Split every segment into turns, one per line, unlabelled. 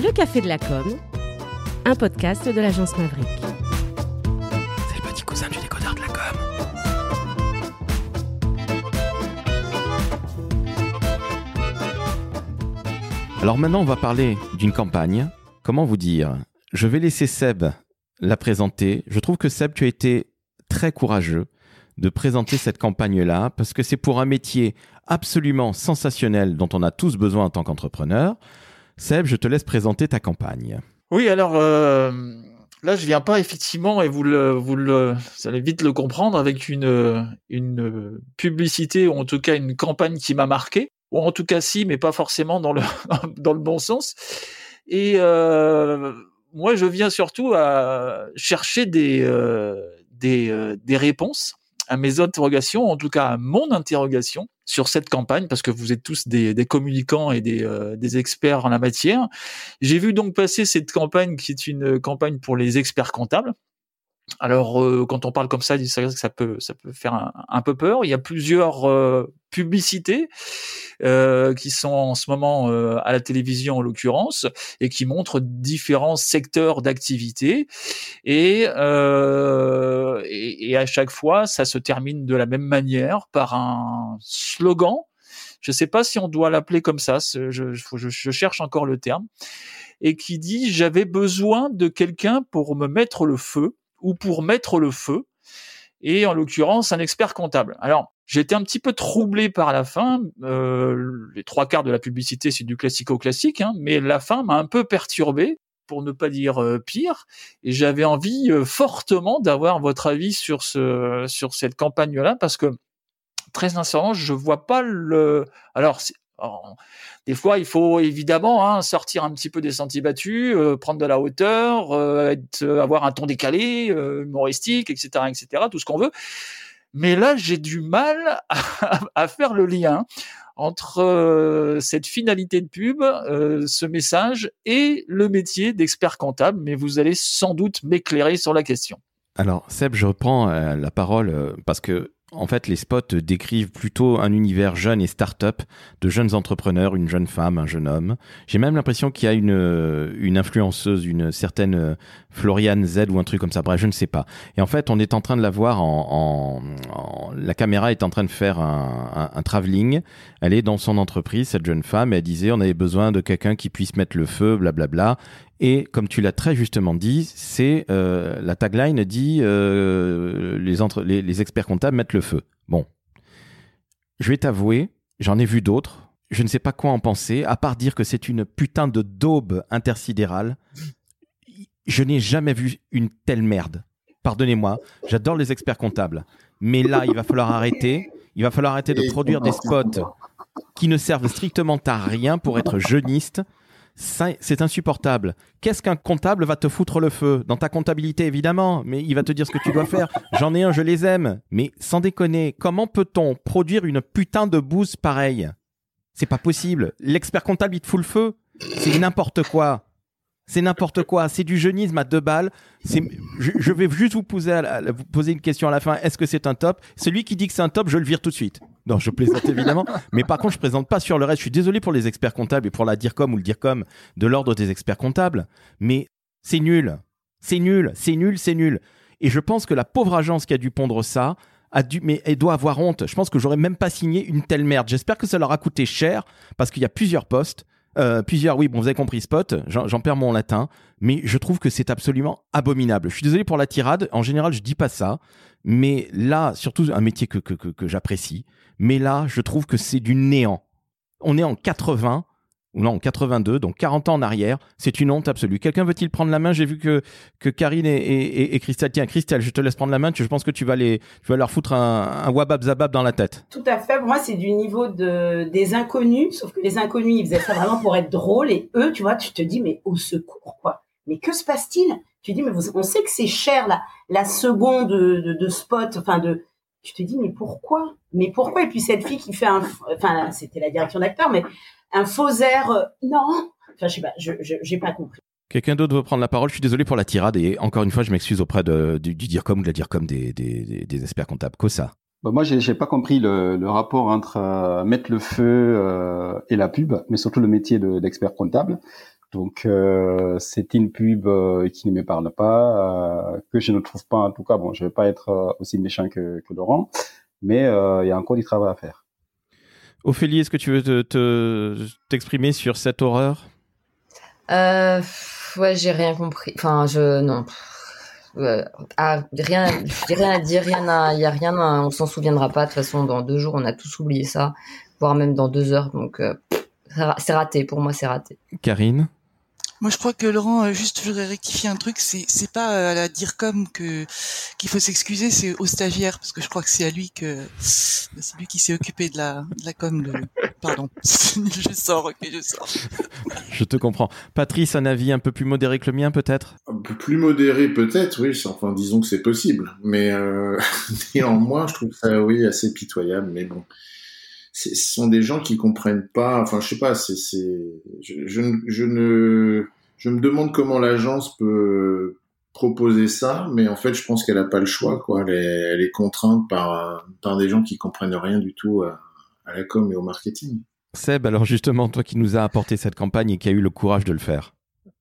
Le Café de la Com, un podcast de l'agence Maverick.
C'est le petit cousin du décodeur de la com. Alors maintenant, on va parler d'une campagne. Comment vous dire? Je vais laisser Seb la présenter. Je trouve que Seb, tu as été très courageux de présenter cette campagne-là parce que c'est pour un métier absolument sensationnel dont on a tous besoin en tant qu'entrepreneur. Seb, je te laisse présenter ta campagne.
Oui, alors euh, là, je viens pas effectivement, et vous le, vous le, vous allez vite le comprendre, avec une une publicité ou en tout cas une campagne qui m'a marqué, ou en tout cas si, mais pas forcément dans le dans le bon sens. Et euh, moi, je viens surtout à chercher des euh, des euh, des réponses à mes interrogations, en tout cas à mon interrogation sur cette campagne, parce que vous êtes tous des, des communicants et des, euh, des, experts en la matière. J'ai vu donc passer cette campagne qui est une campagne pour les experts comptables. Alors, euh, quand on parle comme ça, ça peut, ça peut faire un, peu peur. Il y a plusieurs euh, publicités euh, qui sont en ce moment à la télévision en l'occurrence et qui montrent différents secteurs d'activité. Et, à chaque fois, ça se termine de la même manière par un slogan. Je ne sais pas si on doit l'appeler comme ça. Je cherche encore le terme. Et qui dit j'avais besoin de quelqu'un pour me mettre le feu ou pour mettre le feu, et en l'occurrence un expert comptable. Alors j'étais un petit peu troublé par la fin. Euh, les trois quarts de la publicité c'est du classico-classique, hein, mais la fin m'a un peu perturbé pour ne pas dire euh, pire, et j'avais envie euh, fortement d'avoir votre avis sur ce sur cette campagne-là parce que très sincèrement je vois pas le. Alors alors, des fois, il faut évidemment hein, sortir un petit peu des sentiers battus, euh, prendre de la hauteur, euh, être, avoir un ton décalé, euh, humoristique, etc., etc., tout ce qu'on veut. Mais là, j'ai du mal à, faire le lien entre euh, cette finalité de pub, euh, ce message et le métier d'expert comptable. Mais vous allez sans doute m'éclairer sur la question.
Alors, Seb, je reprends euh, la parole parce que en fait, les spots décrivent plutôt un univers jeune et start-up, de jeunes entrepreneurs, une jeune femme, un jeune homme. J'ai même l'impression qu'il y a une, une influenceuse, une certaine Floriane Z ou un truc comme ça. Bref, je ne sais pas. Et en fait, on est en train de la voir en, en, la caméra est en train de faire un, un, travelling. Elle est dans son entreprise, cette jeune femme, et elle disait on avait besoin de quelqu'un qui puisse mettre le feu, blablabla. Et comme tu l'as très justement dit, c'est euh, la tagline dit euh, les, entre, les, les experts comptables mettent le feu. Bon, je vais t'avouer, j'en ai vu d'autres. Je ne sais pas quoi en penser, à part dire que c'est une putain de daube intersidérale. Je n'ai jamais vu une telle merde. Pardonnez-moi, j'adore les experts comptables. Mais là, il va falloir arrêter. Il va falloir arrêter de produire des spots qui ne servent strictement à rien pour être jeunistes c'est insupportable. Qu'est-ce qu'un comptable va te foutre le feu? Dans ta comptabilité, évidemment, mais il va te dire ce que tu dois faire. J'en ai un, je les aime. Mais sans déconner, comment peut-on produire une putain de bouse pareille? C'est pas possible. L'expert comptable, il te fout le feu. C'est n'importe quoi. C'est n'importe quoi. C'est du jeunisme à deux balles. Je, vais juste vous poser, vous poser une question à la fin. Est-ce que c'est un top? Celui qui dit que c'est un top, je le vire tout de suite. Non, je plaisante évidemment. Mais par contre, je présente pas sur le reste. Je suis désolé pour les experts comptables et pour la DIRCOM ou le DIRCOM de l'ordre des experts comptables. Mais c'est nul. C'est nul. C'est nul. C'est nul. Et je pense que la pauvre agence qui a dû pondre ça a dû, mais elle doit avoir honte. Je pense que j'aurais même pas signé une telle merde. J'espère que ça leur a coûté cher parce qu'il y a plusieurs postes. Euh, plusieurs, oui, bon, vous avez compris, spot, j'en perds mon latin, mais je trouve que c'est absolument abominable. Je suis désolé pour la tirade, en général, je dis pas ça, mais là, surtout un métier que, que, que, j'apprécie, mais là, je trouve que c'est du néant. On est en 80, ou non, en 82, donc 40 ans en arrière, c'est une honte absolue. Quelqu'un veut-il prendre la main? J'ai vu que, Karine et, Christelle, tiens, Christelle, je te laisse prendre la main, je pense que tu vas, les, tu vas leur foutre un, wabab zabab dans la tête.
Tout à fait, moi c'est du niveau de, des inconnus, sauf que les inconnus, ils faisaient ça vraiment pour être drôles, et eux, tu vois, tu te dis, mais au secours, quoi. Mais que se passe-t-il? Tu dis, mais on sait que c'est cher, la, seconde de, de, de spot, enfin de, tu te dis, mais pourquoi? Mais pourquoi? Et puis cette fille qui fait un, enfin, c'était la direction d'acteur, mais un faux air, euh, non. Enfin, je sais pas, je, j'ai pas compris.
Quelqu'un d'autre veut prendre la parole? Je suis désolé pour la tirade et encore une fois, je m'excuse auprès de, du, du DIRCOM ou de la DIRCOM des, des, des, des experts comptables. Cosa
bah moi, j'ai pas compris le, le rapport entre euh, mettre le feu euh, et la pub, mais surtout le métier d'expert comptable. Donc euh, c'est une pub euh, qui ne me parle pas, euh, que je ne trouve pas en tout cas. Bon, je vais pas être euh, aussi méchant que, que Laurent, mais euh, il y a encore du travail à faire.
Ophélie, est-ce que tu veux te- te- t'exprimer sur cette horreur?
Euh, ouais, j'ai rien compris. Enfin, je non. Euh, ah, rien, rien à dire, rien à, y a rien à, on s'en souviendra pas. De toute façon, dans deux jours, on a tous oublié ça, voire même dans deux heures. Donc, euh, c'est raté. Pour moi, c'est raté.
Karine?
Moi, je crois que Laurent, euh, juste, je voudrais rectifier un truc. C'est, c'est pas euh, à la DIRCOM que qu'il faut s'excuser, c'est au stagiaire, parce que je crois que c'est à lui que c'est lui qui s'est occupé de la de la com. De... Pardon, je sors, ok, je sors.
Je te comprends. Patrice, un avis un peu plus modéré que le mien, peut-être?
Un peu plus modéré peut-être, oui. Enfin, disons que c'est possible. Mais euh, néanmoins, je trouve ça, oui, assez pitoyable. Mais bon, ce sont des gens qui comprennent pas. Enfin, je sais pas. C'est, c'est, je, je, ne- je ne, je me demande comment l'agence peut proposer ça, mais en fait, je pense qu'elle a pas le choix, quoi. Elle est, elle est contrainte par, par des gens qui comprennent rien du tout à, à la com et au marketing.
Seb, alors justement, toi qui nous as apporté cette campagne et qui a eu le courage de le faire.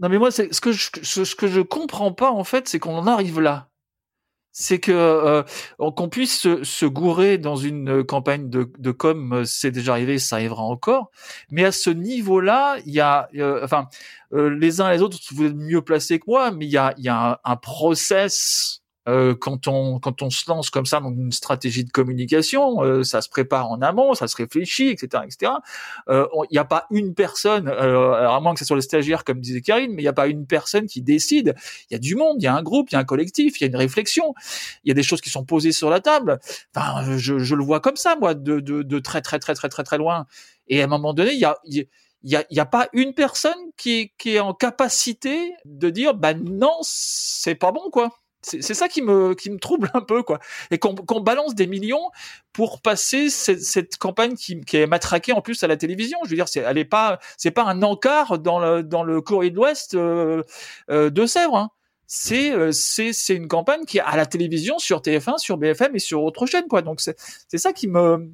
Non, mais moi, c'est ce que je, ce, ce que je comprends pas en fait, c'est qu'on en arrive là. C'est que euh, qu'on puisse se, se gourer dans une euh, campagne de, de com, euh, c'est déjà arrivé, ça arrivera encore. Mais à ce niveau-là, il y a, euh, enfin, euh, les uns et les autres, vous êtes mieux placés que moi, mais il y a, il y a un, un process. Euh, quand on quand on se lance comme ça dans une stratégie de communication, euh, ça se prépare en amont, ça se réfléchit, etc., etc. Euh, Il n'y a pas une personne, euh, à moins que ce soit le stagiaire comme disait Karine, mais il n'y a pas une personne qui décide. Il y a du monde, il y a un groupe, il y a un collectif, il y a une réflexion, il y a des choses qui sont posées sur la table. Enfin, je, je le vois comme ça, moi, de, de, de très très très très très très loin. Et à un moment donné, il y a, y a il y a, y a pas une personne qui qui est en capacité de dire bah non c'est pas bon quoi c'est ça qui me qui me trouble un peu quoi. Et qu'on balance des millions pour passer cette, cette campagne qui, qui est matraquée en plus à la télévision. Je veux dire c'est elle est pas c'est pas un encart dans le dans le courrier de l'Ouest euh, euh, de Sèvres hein. c'est euh, c'est c'est une campagne qui est à la télévision sur TF1 sur BFM et sur autre chaîne quoi. Donc c'est c'est ça qui me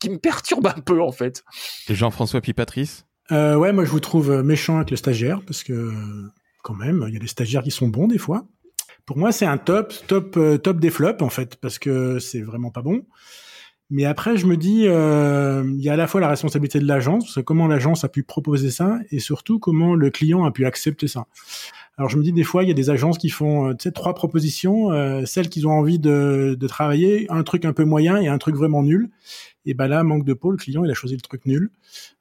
qui me perturbe un peu en fait.
Et Jean-François puis Patrice?
Euh, ouais, moi je vous trouve méchant avec le stagiaire parce que quand même, il y a des stagiaires qui sont bons des fois. Pour moi, c'est un top, top, euh, top des flops en fait parce que c'est vraiment pas bon. Mais après, je me dis, euh, il y a à la fois la responsabilité de l'agence, comment l'agence a pu proposer ça, et surtout comment le client a pu accepter ça. Alors je me dis des fois, il y a des agences qui font euh, tu sais, trois propositions, celles qu'ils ont envie de travailler, un truc un peu moyen et un truc vraiment nul. Et ben là, manque de peau, le client il a choisi le truc nul.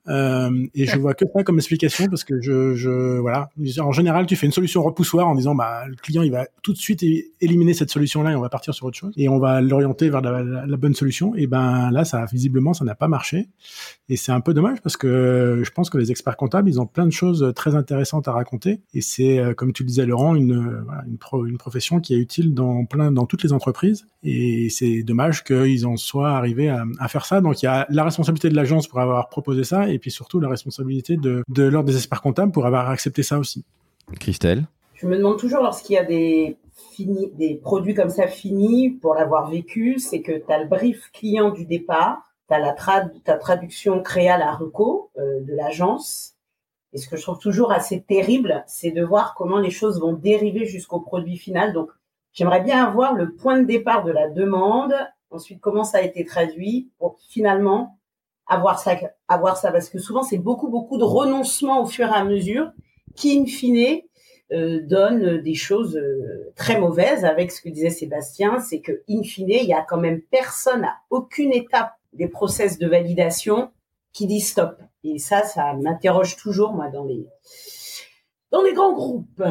Euh, et je vois que ça comme explication parce que je, voilà. En général, tu fais une solution repoussoir en disant bah le client il va tout de suite éliminer cette solution-là et on va partir sur autre chose et on va l'orienter vers la, bonne solution. Et ben là, ça visiblement ça n'a pas marché et c'est un peu dommage parce que je pense que les experts comptables ils ont plein de choses très intéressantes à raconter et c'est euh, comme tu le disais Laurent une une profession qui est utile dans plein dans toutes les entreprises et c'est dommage qu'ils en soient arrivés à, à faire ça. Donc il y a la responsabilité de l'agence pour avoir proposé ça et puis surtout la responsabilité de, de l'ordre des experts comptables pour avoir accepté ça aussi.
Christelle
Je me demande toujours lorsqu'il y a des, finis, des produits comme ça finis, pour l'avoir vécu, c'est que tu as le brief client du départ, tu as la trad, ta traduction créale à reco euh, de l'agence. Et ce que je trouve toujours assez terrible, c'est de voir comment les choses vont dériver jusqu'au produit final. Donc, j'aimerais bien avoir le point de départ de la demande, ensuite comment ça a été traduit, pour finalement avoir ça, avoir ça. Parce que souvent, c'est beaucoup, beaucoup de renoncements au fur et à mesure qui, in fine, euh, donne des choses euh, très mauvaises avec ce que disait Sébastien, c'est que in fine, il y a quand même personne à aucune étape des process de validation qui dit stop. Et ça, ça m'interroge toujours, moi, dans les, dans les grands groupes.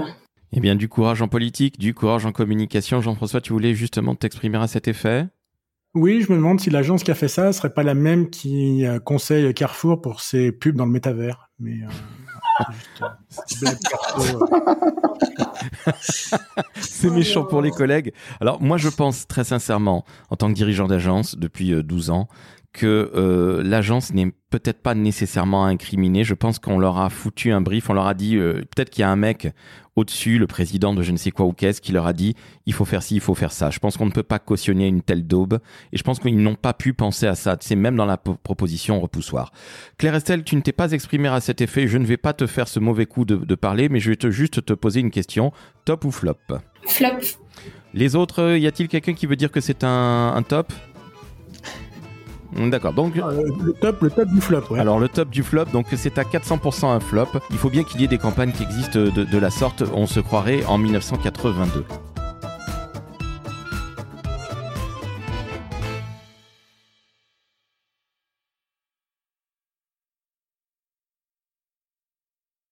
Eh bien, du courage en politique, du courage en communication. Jean-François, tu voulais justement t'exprimer à cet effet?
Oui, je me demande si l'agence qui a fait ça serait pas la même qui euh, conseille Carrefour pour ses pubs dans le métavers. Euh, euh.
C'est méchant pour les collègues. Alors moi je pense très sincèrement, en tant que dirigeant d'agence depuis euh, 12 ans, que l'agence n'est peut-être pas nécessairement incriminée. Je pense qu'on leur a foutu un brief, on leur a dit peut-être qu'il y a un mec au-dessus, le président de je ne sais quoi ou qu'est-ce, qui leur a dit il faut faire ci, il faut faire ça. Je pense qu'on ne peut pas cautionner une telle daube et je pense qu'ils n'ont pas pu penser à ça. C'est même dans la po- proposition repoussoir. Claire Estelle, tu ne t'es pas exprimée à cet effet. Je ne vais pas te faire ce mauvais coup de, de parler, mais je vais te, juste te poser une question. Top ou flop?
Flop.
Les autres, euh, y a-t-il quelqu'un qui veut dire que c'est un, un top? D'accord, donc
Euh, le top, le top du flop, ouais.
alors le top du flop, donc c'est à 400% un flop. Il faut bien qu'il y ait des campagnes qui existent de, de la sorte, on se croirait en 1982.